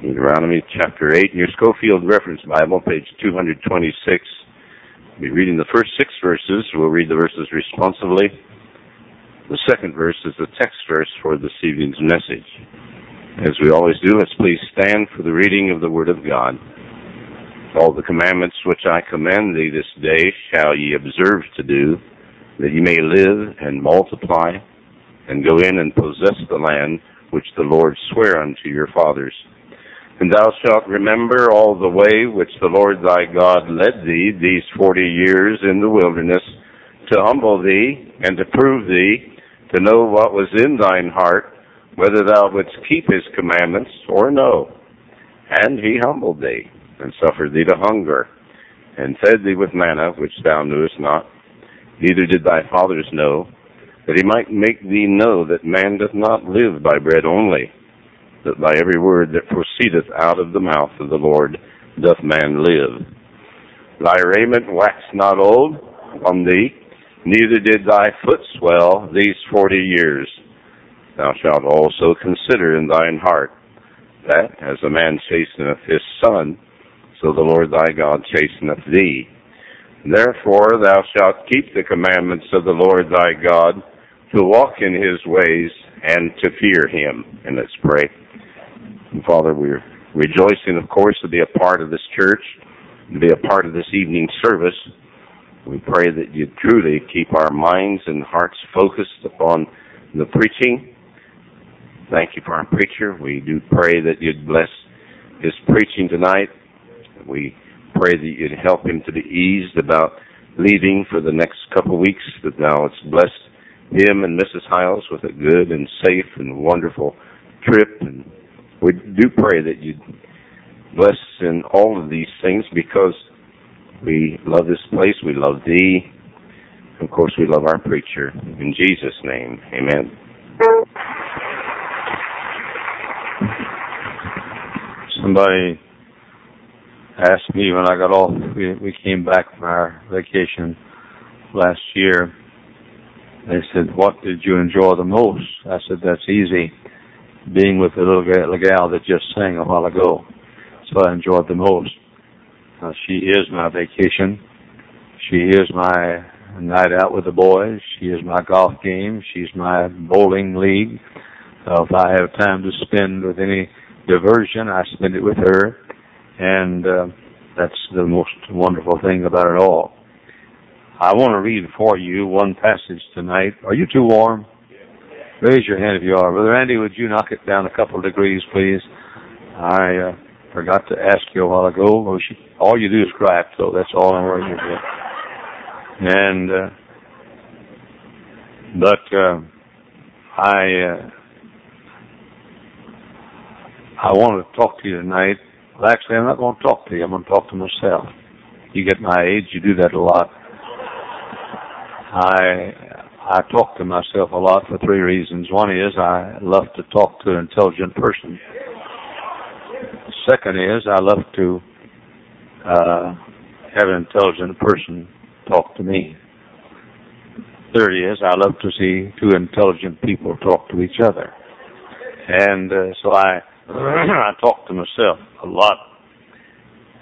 Deuteronomy chapter 8 in your Scofield Reference Bible, page 226. We'll be reading the first six verses. We'll read the verses responsively. The second verse is the text verse for this evening's message. As we always do, let's please stand for the reading of the Word of God. All the commandments which I command thee this day shall ye observe to do, that ye may live and multiply, and go in and possess the land which the Lord sware unto your fathers and thou shalt remember all the way which the Lord thy God led thee these forty years in the wilderness, to humble thee, and to prove thee, to know what was in thine heart, whether thou wouldst keep his commandments or no. And he humbled thee, and suffered thee to hunger, and fed thee with manna which thou knewest not, neither did thy fathers know, that he might make thee know that man doth not live by bread only, that by every word that proceedeth out of the mouth of the Lord doth man live. Thy raiment waxed not old on thee, neither did thy foot swell these forty years. Thou shalt also consider in thine heart that, as a man chasteneth his son, so the Lord thy God chasteneth thee. Therefore thou shalt keep the commandments of the Lord thy God, to walk in his ways, and to fear him. And let's pray. And Father, we're rejoicing, of course, to be a part of this church, to be a part of this evening service. We pray that you truly keep our minds and hearts focused upon the preaching. Thank you for our preacher. We do pray that you'd bless his preaching tonight. We pray that you'd help him to be eased about leaving for the next couple of weeks, that now it's blessed him and Mrs. Hyles with a good and safe and wonderful trip and we do pray that you bless in all of these things because we love this place, we love thee, of course we love our preacher. In Jesus' name, amen. Somebody asked me when I got off, we, we came back from our vacation last year. They said, what did you enjoy the most? I said, that's easy being with the little gal, the gal that just sang a while ago. So I enjoyed the most. Uh, she is my vacation. She is my night out with the boys. She is my golf game. She's my bowling league. Uh, if I have time to spend with any diversion, I spend it with her. And uh, that's the most wonderful thing about it all. I want to read for you one passage tonight. Are you too warm? Raise your hand if you are. Brother Andy, would you knock it down a couple of degrees, please? I uh, forgot to ask you a while ago. All you do is gripe, so that's all I'm worried about. And, uh, but, uh, I, uh, I want to talk to you tonight. Well, actually, I'm not going to talk to you. I'm going to talk to myself. You get my age, you do that a lot. I I talk to myself a lot for three reasons. One is I love to talk to an intelligent person. Second is I love to uh, have an intelligent person talk to me. Third is I love to see two intelligent people talk to each other. And uh, so I I talk to myself a lot.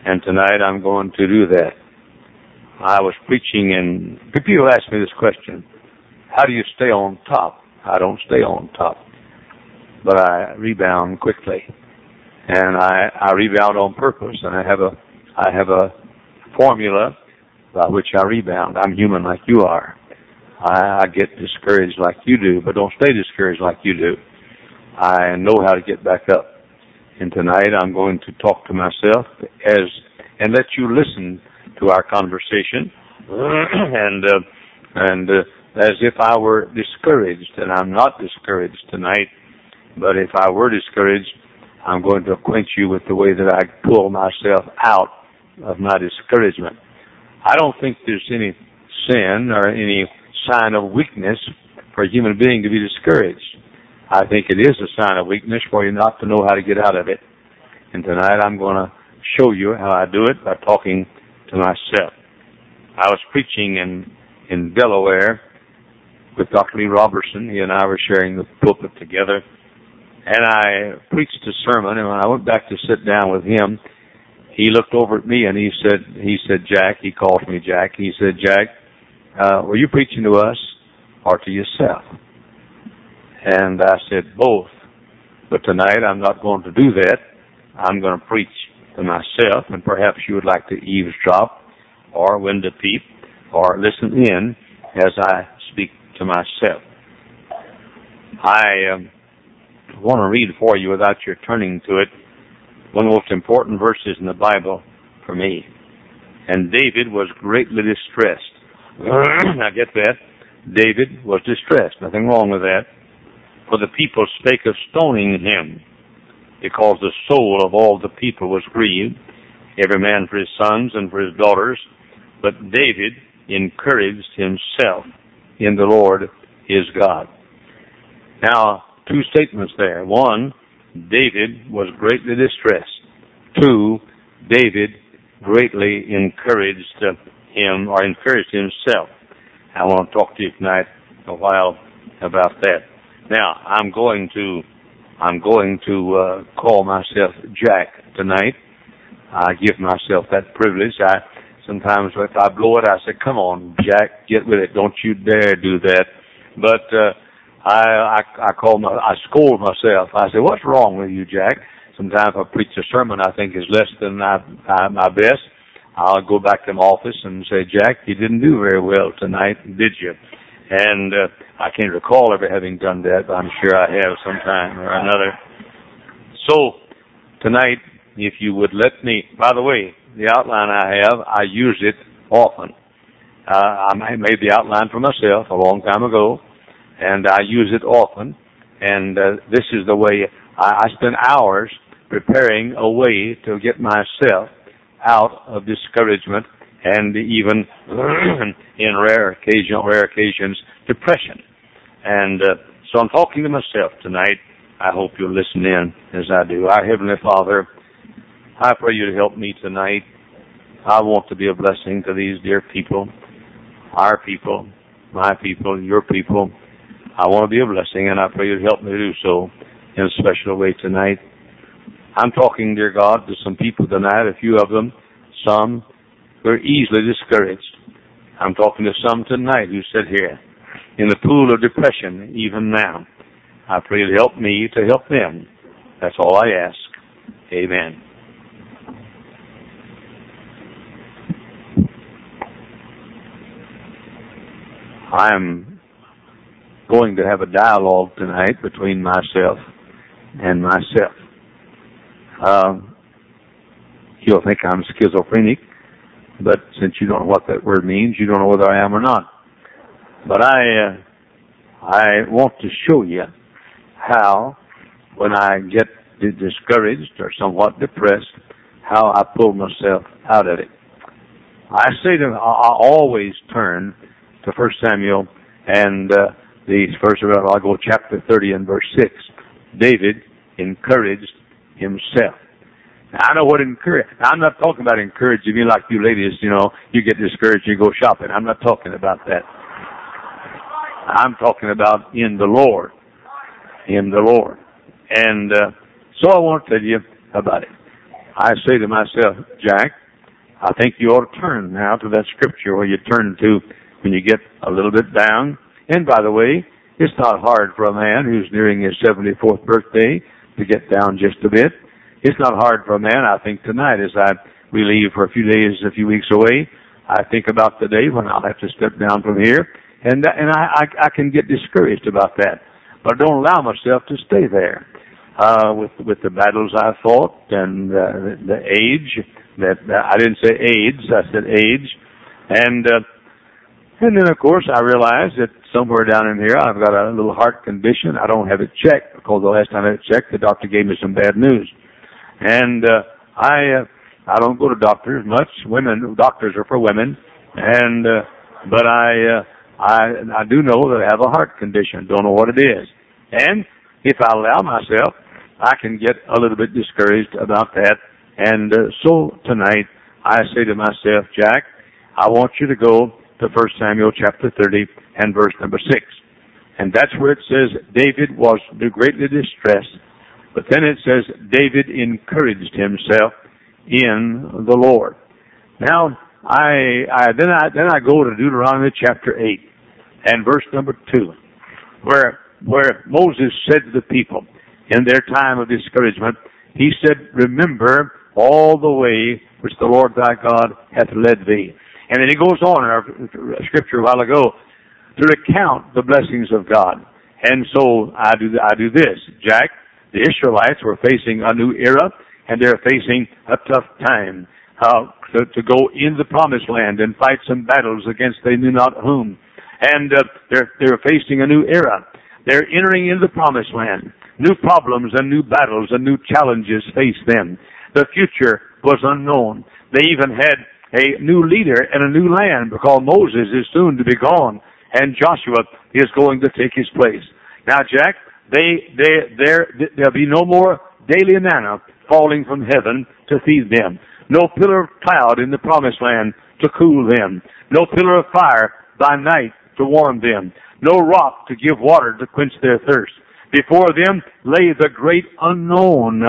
And tonight I'm going to do that. I was preaching and people ask me this question how do you stay on top? I don't stay on top, but I rebound quickly, and I, I rebound on purpose, and I have a I have a formula by which I rebound. I'm human like you are. I, I get discouraged like you do, but don't stay discouraged like you do. I know how to get back up. And tonight I'm going to talk to myself as and let you listen to our conversation and uh, and uh, as if I were discouraged, and I'm not discouraged tonight, but if I were discouraged, I'm going to acquaint you with the way that I pull myself out of my discouragement. I don't think there's any sin or any sign of weakness for a human being to be discouraged. I think it is a sign of weakness for you not to know how to get out of it. And tonight I'm going to show you how I do it by talking to myself. I was preaching in, in Delaware with Dr. Lee Roberson. He and I were sharing the pulpit together. and I preached a sermon. And when I went back to sit down with him, he looked over at me and he said, he said, Jack, he called me Jack. He said, Jack, uh, were you preaching to us or to yourself? And I said, both. But tonight I'm not going to do that. I'm going to preach to myself, and perhaps you would like to eavesdrop or window peep or listen in as I speak to myself. I um, want to read for you without your turning to it one of the most important verses in the Bible for me. And David was greatly distressed. I get that. David was distressed. Nothing wrong with that. For the people spake of stoning him, because the soul of all the people was grieved, every man for his sons and for his daughters. But David encouraged himself in the Lord his God. Now, two statements there. One, David was greatly distressed. Two, David greatly encouraged him or encouraged himself. I want to talk to you tonight a while about that. Now, I'm going to I'm going to uh, call myself Jack tonight. I give myself that privilege. I sometimes if I blow it, I say, "Come on, Jack, get with it. Don't you dare do that." But uh, I, I I call my I scold myself. I say, "What's wrong with you, Jack?" Sometimes I preach a sermon I think is less than I, my best, I'll go back to my office and say, "Jack, you didn't do very well tonight, did you?" And uh, I can't recall ever having done that, but I'm sure I have sometime or another. So tonight, if you would let me. By the way, the outline I have, I use it often. Uh, I made the outline for myself a long time ago and I use it often. And uh, this is the way I, I spend hours preparing a way to get myself out of discouragement and even in rare occasional rare occasions depression. And uh, so I'm talking to myself tonight. I hope you'll listen in as I do. Our Heavenly Father, I pray you to help me tonight. I want to be a blessing to these dear people, our people, my people, your people. I want to be a blessing, and I pray you'd help me to do so in a special way tonight. I'm talking, dear God, to some people tonight, a few of them, some who are easily discouraged. I'm talking to some tonight who sit here in the pool of depression even now. I pray you'd help me to help them. That's all I ask. Amen. I'm going to have a dialogue tonight between myself and myself. Um, you'll think I'm schizophrenic, but since you don't know what that word means, you don't know whether I am or not. But I, uh, I want to show you how, when I get discouraged or somewhat depressed, how I pull myself out of it. I say to, I always turn to First Samuel and uh, the first of I'll go chapter 30 and verse 6. David encouraged himself. Now, I know what encourage. I'm not talking about encouraging you like you ladies, you know, you get discouraged, you go shopping. I'm not talking about that. I'm talking about in the Lord. In the Lord. And uh, so I want to tell you about it. I say to myself, Jack, I think you ought to turn now to that scripture where you turn to when you get a little bit down and by the way, it's not hard for a man who's nearing his 74th birthday to get down just a bit. It's not hard for a man, I think, tonight as I we leave for a few days, a few weeks away. I think about the day when I'll have to step down from here, and and I I, I can get discouraged about that, but I don't allow myself to stay there. Uh, with with the battles I fought and uh, the age that uh, I didn't say AIDS, I said age, and uh, and then, of course, I realized that somewhere down in here, I've got a little heart condition. I don't have it checked because the last time I checked, the doctor gave me some bad news. And uh, I, uh, I don't go to doctors much. Women, doctors are for women. And uh, but I, uh, I, I do know that I have a heart condition. Don't know what it is. And if I allow myself, I can get a little bit discouraged about that. And uh, so tonight, I say to myself, Jack, I want you to go to 1 Samuel chapter 30 and verse number 6. And that's where it says David was greatly distressed But then it says David encouraged himself in the Lord. Now, I, I then I then I go to Deuteronomy chapter eight and verse number two, where where Moses said to the people in their time of discouragement, he said, Remember all the way which the Lord thy God hath led thee. And then he goes on in our scripture a while ago to recount the blessings of God. And so I do I do this, Jack. The Israelites were facing a new era, and they're facing a tough time uh, to, to go into the promised land and fight some battles against they knew not whom. And uh, they're they're facing a new era. They're entering into the promised land. New problems and new battles and new challenges face them. The future was unknown. They even had a new leader and a new land because Moses is soon to be gone and Joshua is going to take his place. Now, Jack, they, they, there, there'll be no more daily manna falling from heaven to feed them. No pillar of cloud in the promised land to cool them. No pillar of fire by night to warm them. No rock to give water to quench their thirst. Before them lay the great unknown,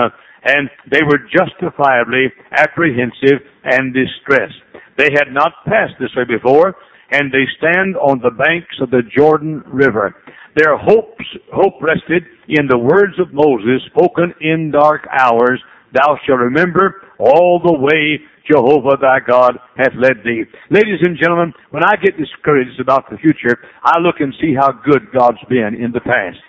and they were justifiably apprehensive and distressed. They had not passed this way before, and they stand on the banks of the Jordan River. Their hopes, hope rested in the words of Moses spoken in dark hours. Thou shalt remember all the way Jehovah thy God hath led thee. Ladies and gentlemen, when I get discouraged about the future, I look and see how good God's been in the past.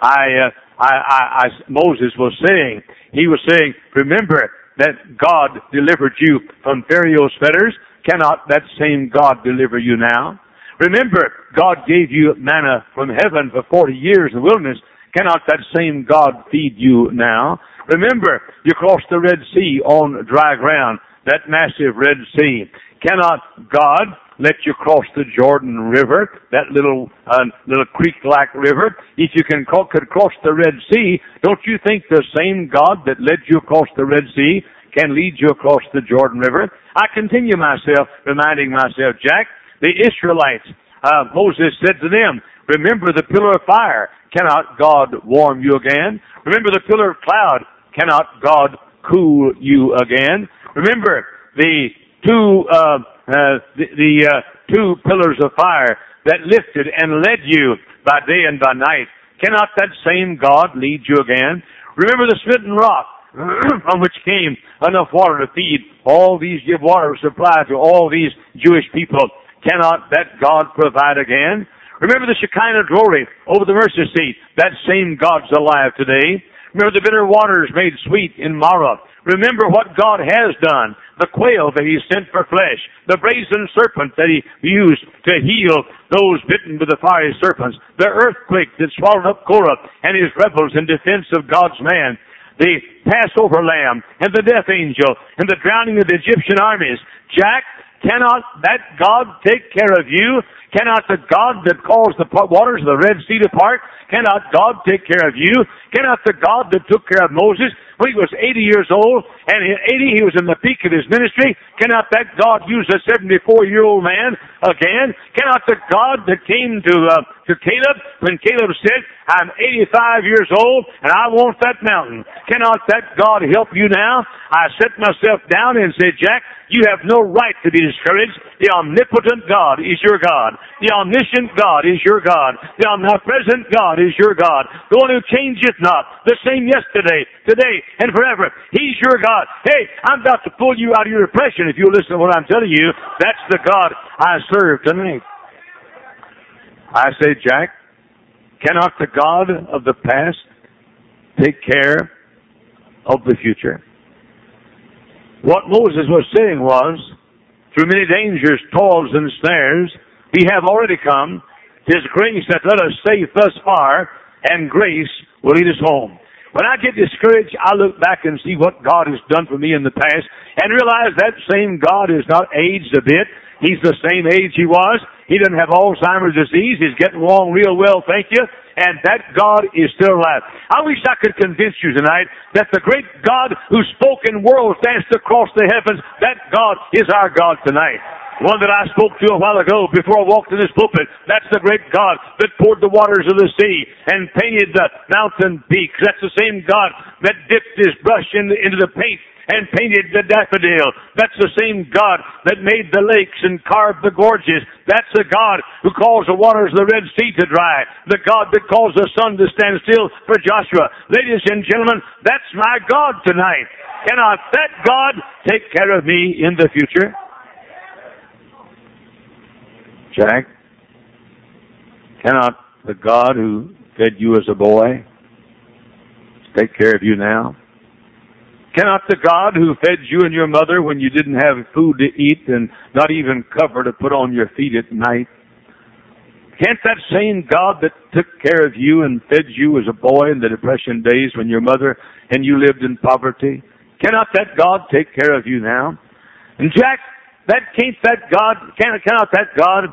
I, uh, I, I, I, Moses was saying, he was saying, remember that God delivered you from Pharaoh's fetters Cannot that same God deliver you now? Remember, God gave you manna from heaven for 40 years in the wilderness. Cannot that same God feed you now? Remember, you crossed the Red Sea on dry ground, that massive Red Sea. Cannot God let you cross the Jordan River, that little uh, little creek-like river? If you can could cross the Red Sea, don't you think the same God that led you across the Red Sea can lead you across the Jordan River. I continue myself, reminding myself, Jack, the Israelites, uh, Moses said to them, remember the pillar of fire. Cannot God warm you again? Remember the pillar of cloud. Cannot God cool you again? Remember the two, uh, uh, the, the uh, two pillars of fire that lifted and led you by day and by night. Cannot that same God lead you again? Remember the smitten rock from which came enough water to feed all these, give water supply to all these Jewish people. Cannot that God provide again? Remember the Shekinah glory over the mercy seat. That same God's alive today. Remember the bitter waters made sweet in Marah. Remember what God has done. The quail that He sent for flesh. The brazen serpent that He used to heal those bitten with the fiery serpents. The earthquake that swallowed up Korah and his rebels in defense of God's man the Passover lamb and the death angel and the drowning of the Egyptian armies. Jack, cannot that God take care of you? Cannot the God that caused the waters of the Red Sea to part, cannot God take care of you? Cannot the God that took care of Moses when he was 80 years old, and at 80 he was in the peak of his ministry, cannot that God use a 74 year old man again? Cannot the God that came to, uh, to Caleb when Caleb said, I'm 85 years old and I want that mountain. Cannot that God help you now? I set myself down and said, Jack, you have no right to be discouraged. The omnipotent God is your God. The omniscient God is your God. The omnipresent God is your God. The one who changeth not. The same yesterday, today, and forever. He's your God. Hey, I'm about to pull you out of your depression if you listen to what I'm telling you. That's the God I serve tonight. I say, Jack, cannot the God of the past take care of the future? What Moses was saying was, through many dangers, toils, and snares, we have already come. Tis grace that let us stay thus far, and grace will lead us home. When I get discouraged, I look back and see what God has done for me in the past and realize that same God is not aged a bit. He's the same age he was. He doesn't have Alzheimer's disease. He's getting along real well, thank you. And that God is still alive. I wish I could convince you tonight that the great God who spoke in worlds danced across the heavens, that God is our God tonight. One that I spoke to a while ago before I walked in this pulpit. That's the great God that poured the waters of the sea and painted the mountain peaks. That's the same God that dipped his brush in into the paint and painted the daffodil. That's the same God that made the lakes and carved the gorges. That's the God who caused the waters of the Red Sea to dry. The God that caused the sun to stand still for Joshua. Ladies and gentlemen, that's my God tonight. Cannot that God take care of me in the future? Jack, cannot the God who fed you as a boy take care of you now? Cannot the God who fed you and your mother when you didn't have food to eat and not even cover to put on your feet at night? Can't that same God that took care of you and fed you as a boy in the depression days when your mother and you lived in poverty? Cannot that God take care of you now? And Jack, that can't that God, can, cannot that God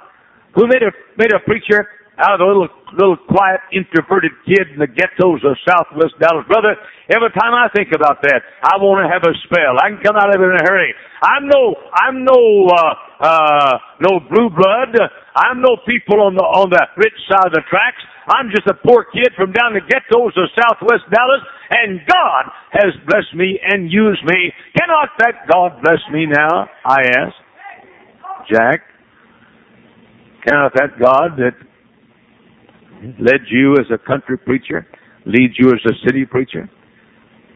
who made a made a preacher out of a little little quiet introverted kid in the ghettos of Southwest Dallas. Brother, every time I think about that, I want to have a spell. I can come out of it in a hurry. I'm no I'm no uh uh no blue blood. I'm no people on the on the rich side of the tracks. I'm just a poor kid from down the ghettos of Southwest Dallas, and God has blessed me and used me. Cannot that God bless me now? I ask. Jack, Cannot that God that led you as a country preacher lead you as a city preacher?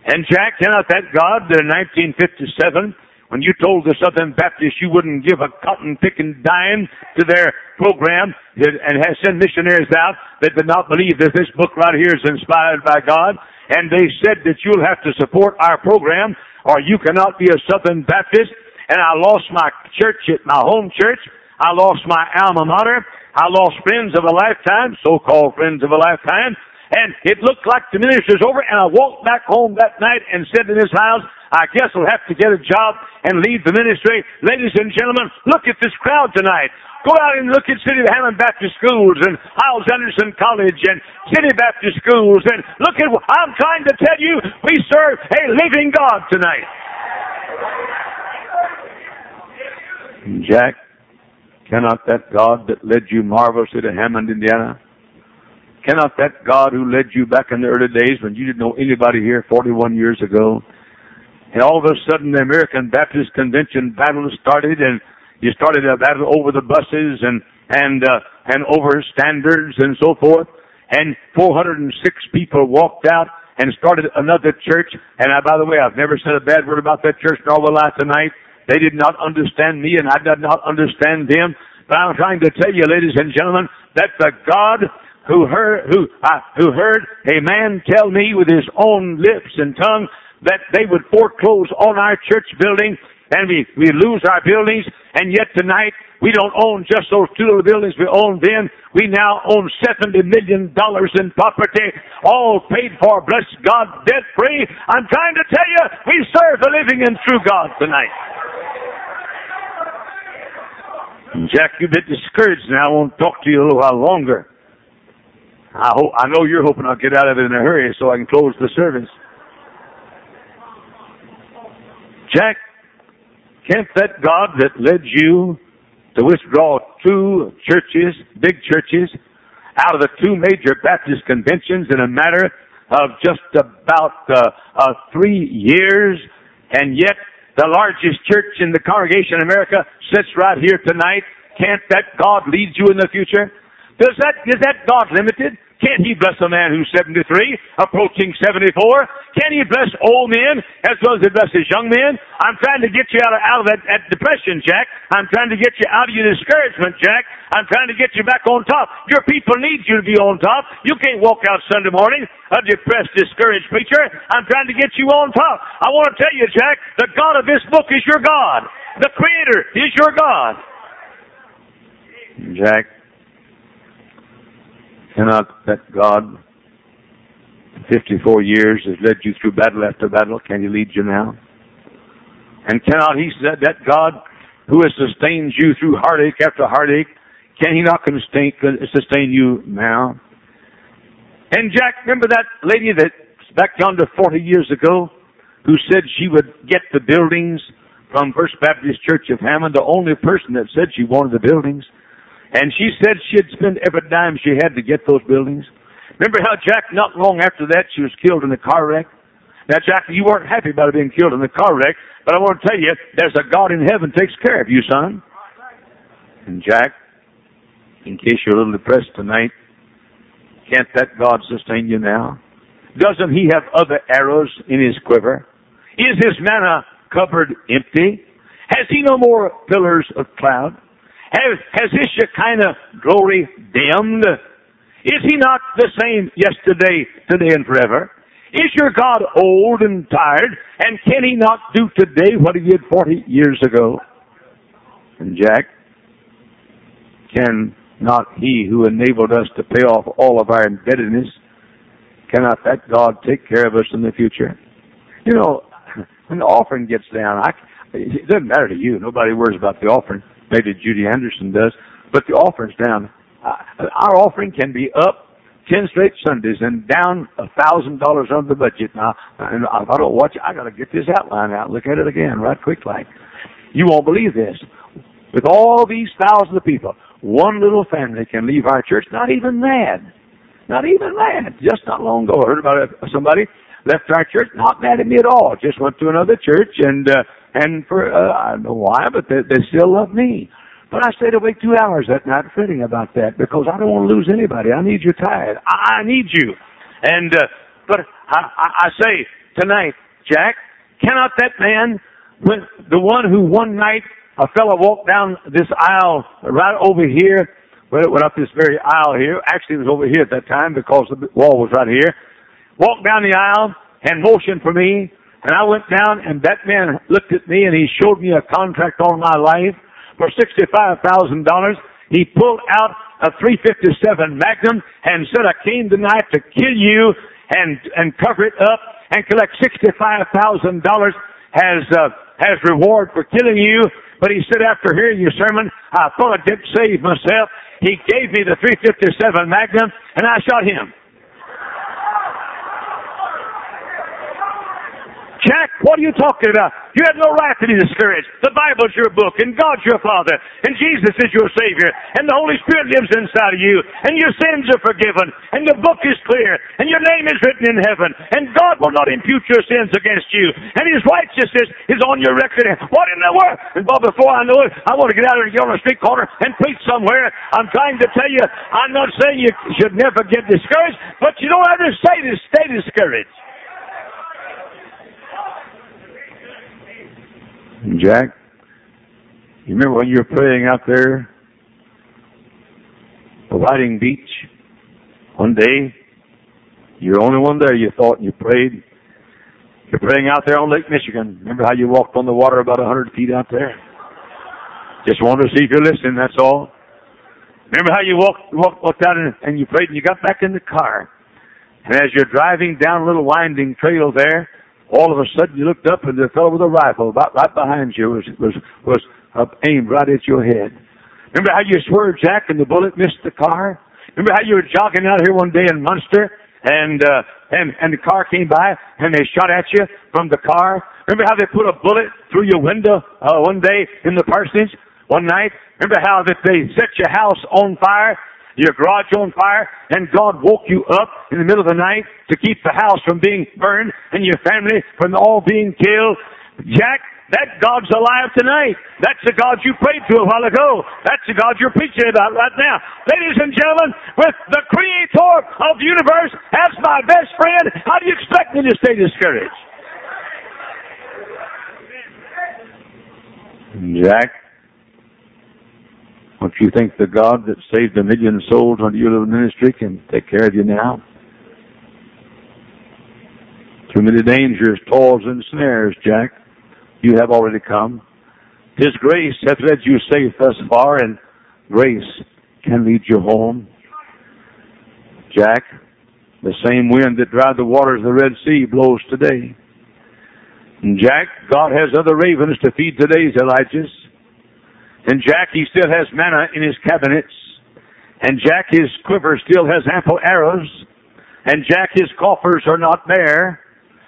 And Jack, cannot that God that in 1957, when you told the Southern Baptists you wouldn't give a cotton picking dime to their program and has sent missionaries out that did not believe that this book right here is inspired by God, and they said that you'll have to support our program or you cannot be a Southern Baptist, and I lost my church at my home church, I lost my alma mater. I lost friends of a lifetime, so-called friends of a lifetime. And it looked like the minister's over, and I walked back home that night and said in this house, I guess I'll have to get a job and leave the ministry. Ladies and gentlemen, look at this crowd tonight. Go out and look at City of Hammond Baptist Schools and Hyles Anderson College and City Baptist Schools and look at, I'm trying to tell you, we serve a living God tonight. Jack, Cannot that God that led you marvelously to Hammond, Indiana? Cannot that God who led you back in the early days when you didn't know anybody here 41 years ago, and all of a sudden the American Baptist Convention battle started and you started a battle over the buses and, and, uh, and over standards and so forth, and 406 people walked out and started another church. And I, by the way, I've never said a bad word about that church in all the life tonight. They did not understand me and I did not understand them. But I'm trying to tell you, ladies and gentlemen, that the God who heard, who, uh, who heard a man tell me with his own lips and tongue that they would foreclose on our church building and we, we lose our buildings and yet tonight we don't own just those two little buildings we owned then. We now own $70 million in property, all paid for, bless God, debt free. I'm trying to tell you, we serve the living and true God tonight. Jack, you're a bit discouraged now. I won't talk to you a little while longer. I hope, I know you're hoping I'll get out of it in a hurry so I can close the service. Jack, can't that God that led you to withdraw two churches, big churches, out of the two major Baptist conventions in a matter of just about uh, uh, three years, and yet the largest church in the congregation in America sits right here tonight. Can't that God lead you in the future? Does that, is that God limited? Can't he bless a man who's 73, approaching 74? Can he bless old men as well as he blesses young men? I'm trying to get you out of, out of that, that depression, Jack. I'm trying to get you out of your discouragement, Jack. I'm trying to get you back on top. Your people need you to be on top. You can't walk out Sunday morning a depressed, discouraged preacher. I'm trying to get you on top. I want to tell you, Jack, the God of this book is your God. The Creator is your God. Jack, Cannot that God, 54 years, has led you through battle after battle, can He lead you now? And cannot He, that, that God who has sustained you through heartache after heartache, can He not sustain, sustain you now? And Jack, remember that lady that back yonder 40 years ago who said she would get the buildings from First Baptist Church of Hammond, the only person that said she wanted the buildings. And she said she'd spend every dime she had to get those buildings. Remember how Jack, not long after that, she was killed in a car wreck? Now, Jack, you weren't happy about being killed in the car wreck, but I want to tell you, there's a God in heaven takes care of you, son. And Jack, in case you're a little depressed tonight, can't that God sustain you now? Doesn't he have other arrows in his quiver? Is his manna cupboard empty? Has he no more pillars of cloud? Has, has his Shekinah glory dimmed? Is he not the same yesterday, today, and forever? Is your God old and tired? And can he not do today what he did 40 years ago? And Jack, can not he who enabled us to pay off all of our indebtedness, cannot that God take care of us in the future? You know, when the offering gets down, I, it doesn't matter to you. Nobody worries about the offering. Maybe Judy Anderson does. But the offering's down. Uh, our offering can be up ten straight Sundays and down a thousand dollars on the budget. Now, and if I don't watch I got to get this outline out. Look at it again, right quick like. You won't believe this. With all these thousands of people, one little family can leave our church, not even mad. Not even mad. Just not long ago, I heard about somebody left our church, not mad at me at all. Just went to another church and, uh, and for, uh, I don't know why, but they, they still love me. But I stayed awake two hours that night fretting about that because I don't want to lose anybody. I need your tithe. I, need you. And, uh, but I, I, I say tonight, Jack, cannot that man, when the one who one night a fellow walked down this aisle right over here, well, it went up this very aisle here. Actually, it was over here at that time because the wall was right here. Walked down the aisle and motioned for me. And I went down and that man looked at me and he showed me a contract on my life for $65,000. He pulled out a 357 Magnum and said, I came tonight to kill you and, and cover it up and collect $65,000 as, uh, as reward for killing you. But he said, after hearing your sermon, I thought I did save myself. He gave me the 357 Magnum, and I shot him. Jack, what are you talking about? You have no right to be discouraged. The Bible's your book, and God's your Father, and Jesus is your Savior, and the Holy Spirit lives inside of you, and your sins are forgiven, and the book is clear, and your name is written in heaven, and God will not impute your sins against you, and His righteousness is on your record. What in the world? And Bob, before I know it, I want to get out there and get on a street corner and preach somewhere. I'm trying to tell you, I'm not saying you should never get discouraged, but you don't have to stay discouraged. Jack, you remember when you were praying out there, the Whiting Beach, one day, you're the only one there, you thought, and you prayed. You're praying out there on Lake Michigan. Remember how you walked on the water about a hundred feet out there? Just wanted to see if you're listening, that's all. Remember how you walked, walked, walked out and, and you prayed and you got back in the car. And as you're driving down a little winding trail there, all of a sudden you looked up and the fellow with a rifle about right behind you was was was uh, aimed right at your head. Remember how you swerved, Jack, and the bullet missed the car? Remember how you were jogging out here one day in Munster and uh, and and the car came by and they shot at you from the car? Remember how they put a bullet through your window uh, one day in the parsonage one night? Remember how that they set your house on fire your garage on fire, and God woke you up in the middle of the night to keep the house from being burned and your family from all being killed. Jack, that God's alive tonight. That's the God you prayed to a while ago. That's the God you're preaching about right now. Ladies and gentlemen, with the creator of the universe as my best friend, how do you expect me to stay discouraged? Jack, don't you think the God that saved a million souls under your little ministry can take care of you now? Too many dangers, toils, and snares, Jack. You have already come. His grace hath led you safe thus far, and grace can lead you home. Jack, the same wind that dried the waters of the Red Sea blows today. And Jack, God has other ravens to feed today's Elijahs. And Jack, he still has manna in his cabinets. And Jack, his quiver still has ample arrows. And Jack, his coffers are not bare.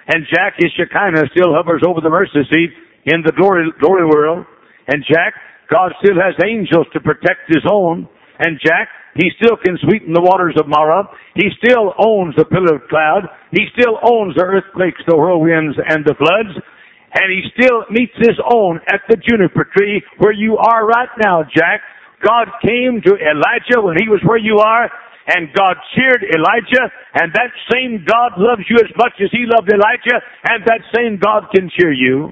And Jack, his Shekinah still hovers over the mercy seat. in the glory, glory world. And Jack, God still has angels to protect his own. And Jack, he still can sweeten the waters of Marah. He still owns the pillar of cloud. He still owns the earthquakes, the whirlwinds, and the floods. And he still meets his own at the juniper tree where you are right now, Jack. God came to Elijah when he was where you are, and God cheered Elijah, and that same God loves you as much as he loved Elijah, and that same God can cheer you.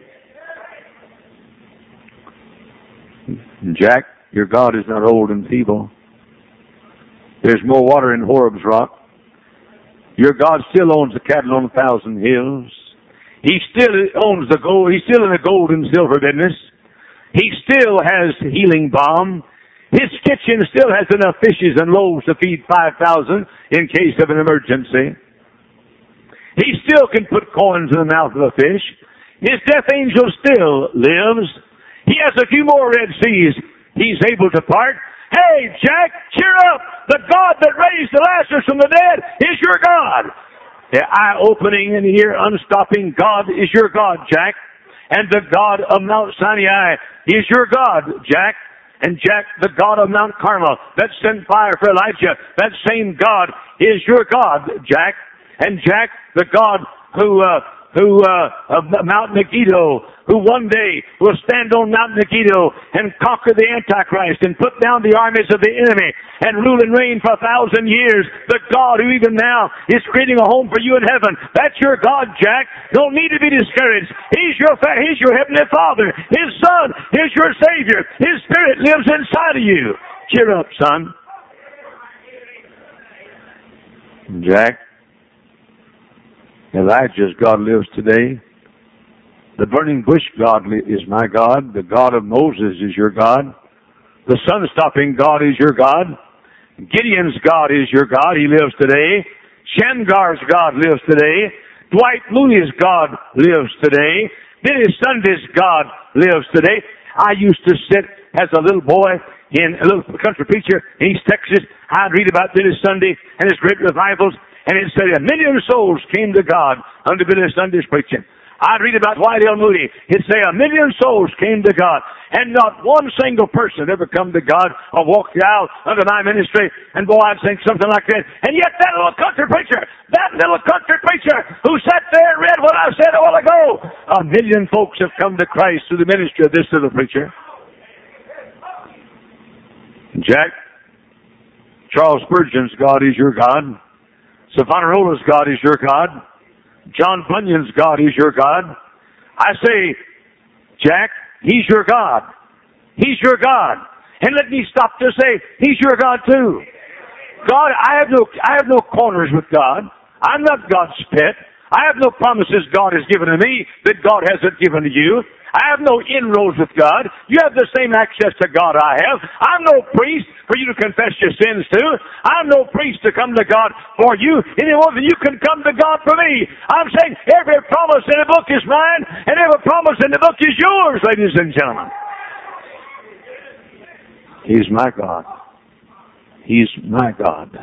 Jack, your God is not old and feeble. There's more water in Horeb's rock. Your God still owns the cattle on a thousand hills. He still owns the gold. He's still in the gold and silver business. He still has healing balm. His kitchen still has enough fishes and loaves to feed 5,000 in case of an emergency. He still can put coins in the mouth of a fish. His death angel still lives. He has a few more Red Seas he's able to part. Hey, Jack, cheer up! The God that raised the Lazarus from the dead is your God. The eye-opening and ear-unstopping God is your God, Jack. And the God of Mount Sinai is your God, Jack. And Jack, the God of Mount Carmel that sent fire for Elijah, that same God is your God, Jack. And Jack, the God who uh, who uh, of Mount Megiddo, who one day will stand on Mount Megiddo and conquer the Antichrist and put down the armies of the enemy and rule and reign for a thousand years. The God who even now is creating a home for you in heaven. That's your God, Jack. Don't need to be discouraged. He's your fa- He's your heavenly Father. His Son is your Savior. His Spirit lives inside of you. Cheer up, son. Jack, Elijah's God lives today. The burning bush God is my God. The God of Moses is your God. The sun stopping God is your God. Gideon's God is your God. He lives today. Shamgar's God lives today. Dwight Moody's God lives today. Billy Sunday's God lives today. I used to sit as a little boy in a little country preacher in East Texas. I'd read about Billy Sunday and his great revivals and it said a million souls came to God under Billy Sunday's preaching. I'd read about Dwight L. Moody. It'd say a million souls came to God, and not one single person ever come to God or walked aisle under my ministry. And boy, I'd think something like that. And yet that little country preacher, that little country preacher who sat there and read what I said a while ago, a million folks have come to Christ through the ministry of this little preacher. Jack, Charles Spurgeon's God is your God. Savonarola's God is your God. John Bunyan's God is your God. I say, Jack, He's your God. He's your God. And let me stop to say, He's your God too. God, I have no, I have no corners with God. I'm not God's pet. I have no promises God has given to me that God hasn't given to you. I have no inroads with God. You have the same access to God I have. I'm no priest for you to confess your sins to. I'm no priest to come to God for you any more than you can come to God for me. I'm saying every promise in the book is mine and every promise in the book is yours, ladies and gentlemen. He's my God. He's my God.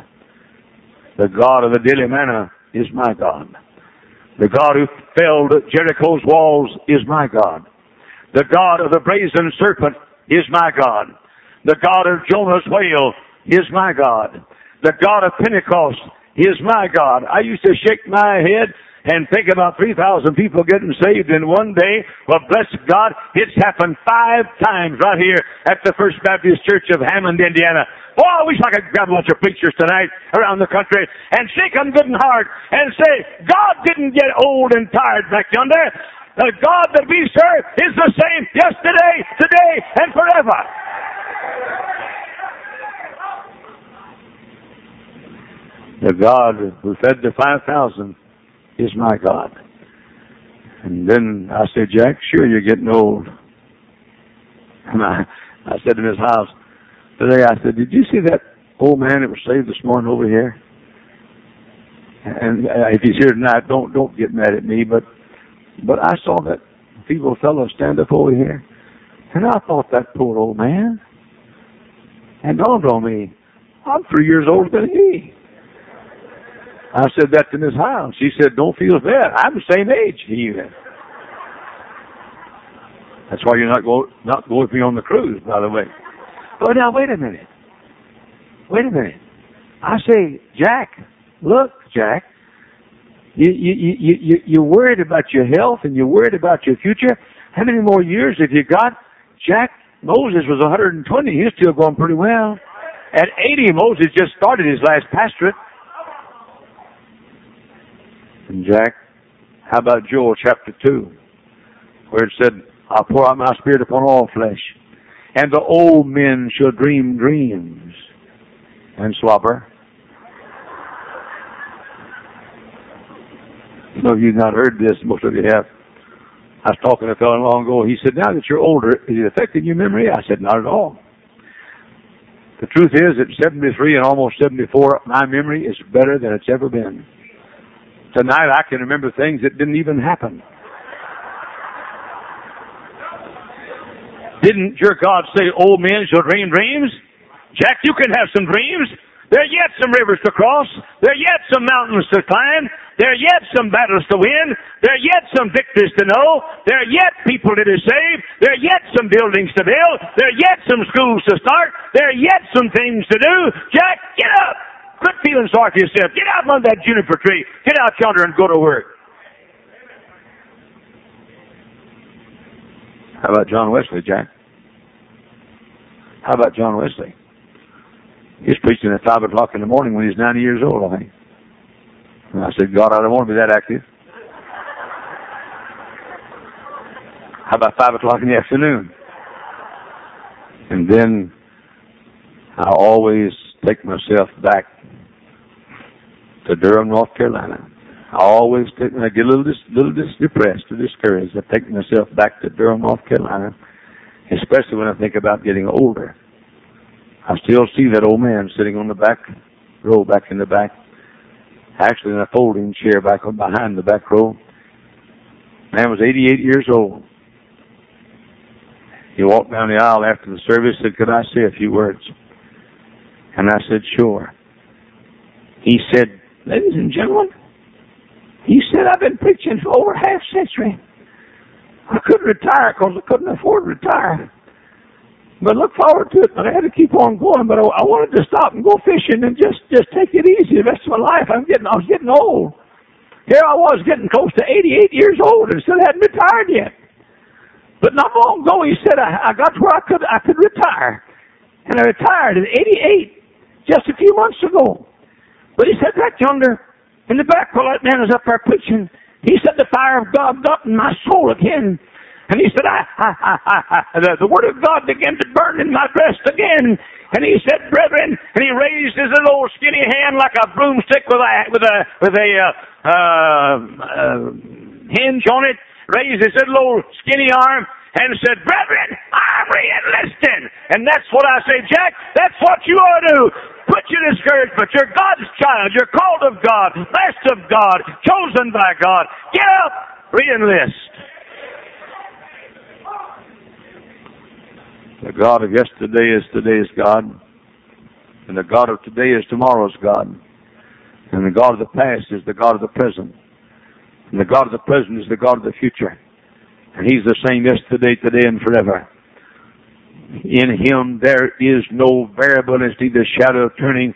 The God of the daily manna is my God. The God who felled Jericho's walls is my God. The God of the brazen serpent is my God. The God of Jonah's whale is my God. The God of Pentecost is my God. I used to shake my head and think about 3,000 people getting saved in one day. Well, bless God, it's happened five times right here at the First Baptist Church of Hammond, Indiana. Boy, I wish I could grab a bunch of preachers tonight around the country and shake them good and hard and say, God didn't get old and tired back yonder. The God that we serve is the same yesterday, today, and forever. The God who fed the 5,000 is my God. And then I said, Jack, sure you're getting old. And I, I said in his house today, I said, did you see that old man that was saved this morning over here? And uh, if he's here tonight, don't don't get mad at me, but but I saw that feeble fellow stand up over here, and I thought that poor old man. And dawned on me, I'm three years older than he. I said that to Miss Hyles. She said, "Don't feel bad. I'm the same age he is." That's why you're not go not going on the cruise, by the way. Oh, now wait a minute. Wait a minute. I say, Jack, look, Jack, you you you you you're worried about your health and you're worried about your future. How many more years have you got? Jack Moses was 120. He's still going pretty well. At 80, Moses just started his last pastorate. And Jack, how about Joel chapter 2, where it said, I'll pour out my spirit upon all flesh, and the old men shall dream dreams and slobber. Some of you have not heard this, most of you have. I was talking to a fellow long ago. He said, now that you're older, is it affecting your memory? I said, not at all. The truth is, at 73 and almost 74, my memory is better than it's ever been. Tonight I can remember things that didn't even happen. Didn't your God say old men shall dream dreams? Jack, you can have some dreams. There are yet some rivers to cross. There are yet some mountains to climb. There are yet some battles to win. There are yet some victories to know. There are yet people to save. There are yet some buildings to build. There are yet some schools to start. There are yet some things to do. Jack, get up! Quit feeling sorry for yourself. Get out among that juniper tree. Get out yonder and go to work. How about John Wesley, Jack? How about John Wesley? He's preaching at 5 o'clock in the morning when he's 90 years old, I think. And I said, God, I don't want to be that active. How about 5 o'clock in the afternoon? And then I always take myself back to Durham, North Carolina. I always take, I get a little, dis, little dis, depressed or discouraged, I take myself back to Durham, North Carolina, especially when I think about getting older. I still see that old man sitting on the back row, back in the back, actually in a folding chair back behind the back row. Man was 88 years old. He walked down the aisle after the service and said, could I say a few words? And I said, sure. He said, ladies and gentlemen, he said, I've been preaching for over half century. I couldn't retire because I couldn't afford to retire. But look forward to it. But I had to keep on going. But I, I wanted to stop and go fishing and just just take it easy the rest of my life. I'm getting I was getting old. Here I was getting close to 88 years old and still hadn't retired yet. But not long ago, he said I, I got to where I could I could retire, and I retired at 88 just a few months ago. But he said right yonder in the back while that man was up there preaching, he said the fire of God got in my soul again. And he said, I, I, I, I, the, the word of God began to burn in my breast again. And he said, brethren, and he raised his little skinny hand like a broomstick with a, with a, with a, uh, uh, uh, hinge on it, raised his little skinny arm, and said, brethren, I'm re-enlisting. And that's what I say, Jack, that's what you ought to do. Put your discouragement. You're God's child. You're called of God, blessed of God, chosen by God. Get up, re-enlist. The God of yesterday is today's God. And the God of today is tomorrow's God. And the God of the past is the God of the present. And the God of the present is the God of the future. And He's the same yesterday, today, and forever. In Him there is no variableness, neither shadow of turning,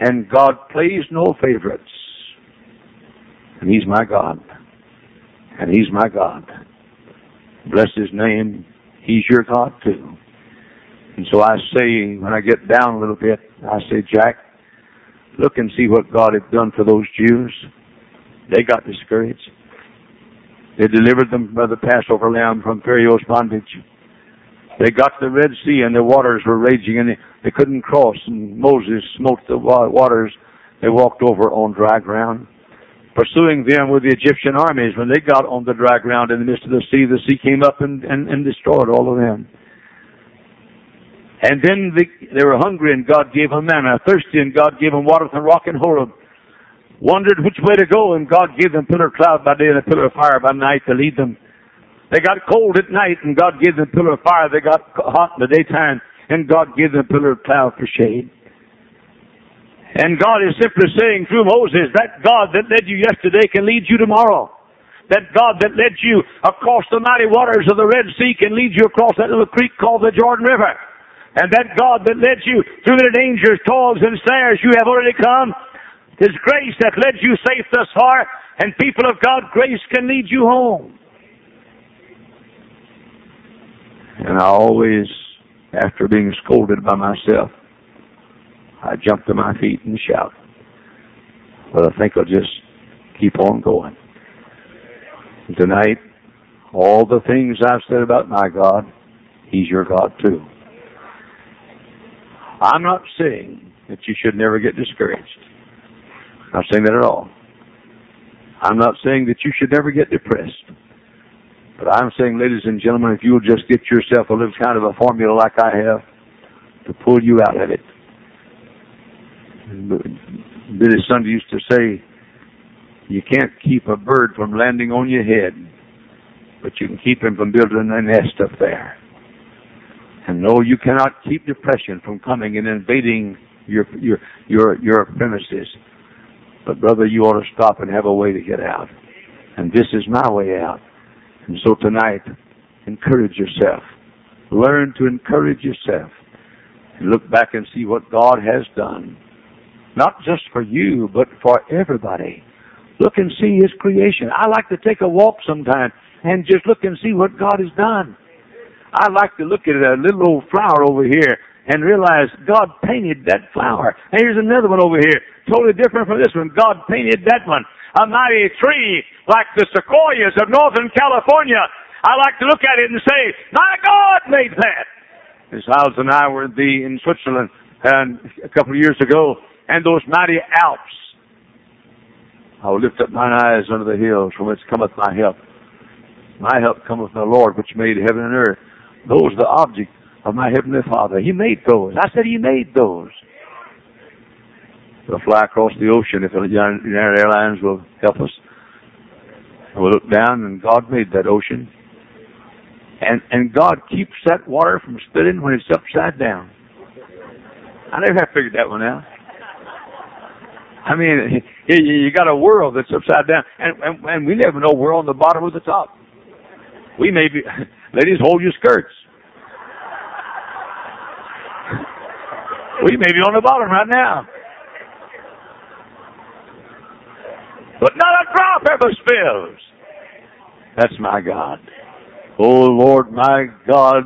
and God plays no favorites. And He's my God. And He's my God. Bless His name. He's your God too. And so I say, when I get down a little bit, I say, Jack, look and see what God had done for those Jews. They got discouraged. They delivered them by the Passover lamb from Pharaoh's bondage. They got the Red Sea and the waters were raging and they, they couldn't cross and Moses smote the waters. They walked over on dry ground. Pursuing them were the Egyptian armies. When they got on the dry ground in the midst of the sea, the sea came up and, and, and destroyed all of them. And then they, they were hungry and God gave them manna, thirsty and God gave them water from rock and Horeb. Wondered which way to go and God gave them pillar of cloud by day and a pillar of fire by night to lead them. They got cold at night and God gave them pillar of fire. They got hot in the daytime and God gave them pillar of cloud for shade. And God is simply saying through Moses, that God that led you yesterday can lead you tomorrow. that God that led you across the mighty waters of the Red Sea can lead you across that little creek called the Jordan River. And that God that led you through the dangers, toils, and snares you have already come. His grace that led you safe thus far. And people of God, grace can lead you home. And I always, after being scolded by myself, I jump to my feet and shout. But I think I'll just keep on going. Tonight, all the things I've said about my God, He's your God too. I'm not saying that you should never get discouraged. I'm not saying that at all. I'm not saying that you should never get depressed. But I'm saying, ladies and gentlemen, if you'll just get yourself a little kind of a formula like I have to pull you out of it. Billy Sunday used to say, you can't keep a bird from landing on your head, but you can keep him from building a nest up there. And no, you cannot keep depression from coming and invading your your your your premises. But brother, you ought to stop and have a way to get out. And this is my way out. And so tonight, encourage yourself. Learn to encourage yourself. And look back and see what God has done. Not just for you, but for everybody. Look and see His creation. I like to take a walk sometime and just look and see what God has done. I like to look at a little old flower over here and realize God painted that flower. And here's another one over here, totally different from this one. God painted that one a mighty tree like the sequoias of Northern California, I like to look at it and say, my God made that. Miss Hyles and I were the, in Switzerland and a couple of years ago, and those mighty Alps. I will lift up mine eyes unto the hills from whence cometh my help. My help cometh from the Lord which made heaven and earth. Those the object of my heavenly Father. He made those. I said He made those. We'll fly across the ocean if United Airlines will help us. We'll look down and God made that ocean. And, and God keeps that water from spilling when it's upside down. I never have figured that one out. I mean, you got a world that's upside down, and, and, and we never know we're on the bottom or the top. We may be, ladies, hold your skirts. We may be on the bottom right now. but not a drop ever spills. That's my God. Oh Lord, my God,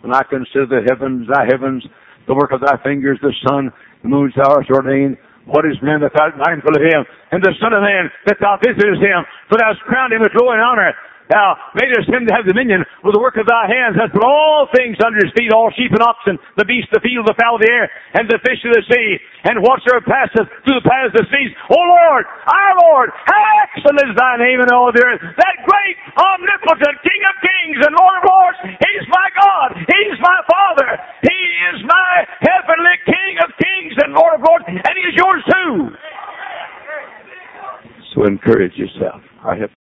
when I consider the heavens, thy heavens, the work of thy fingers, the sun, the moon, stars ordained, what is man that thou art mindful of him, and the Son of Man that thou visitest him, for thou hast crowned him with glory and honor, Thou madest him to have dominion with the work of thy hands, hast put all things under his feet, all sheep and oxen, the beasts the field, the fowl of the air, and the fish of the sea, and whatsoever passeth through the paths of the seas. O Lord, our Lord, how excellent is thy name in all the earth. That great, omnipotent King of kings and Lord of lords, he's my God, he's my Father, he is my heavenly King of kings and Lord of lords, and he is yours too. So encourage yourself. I have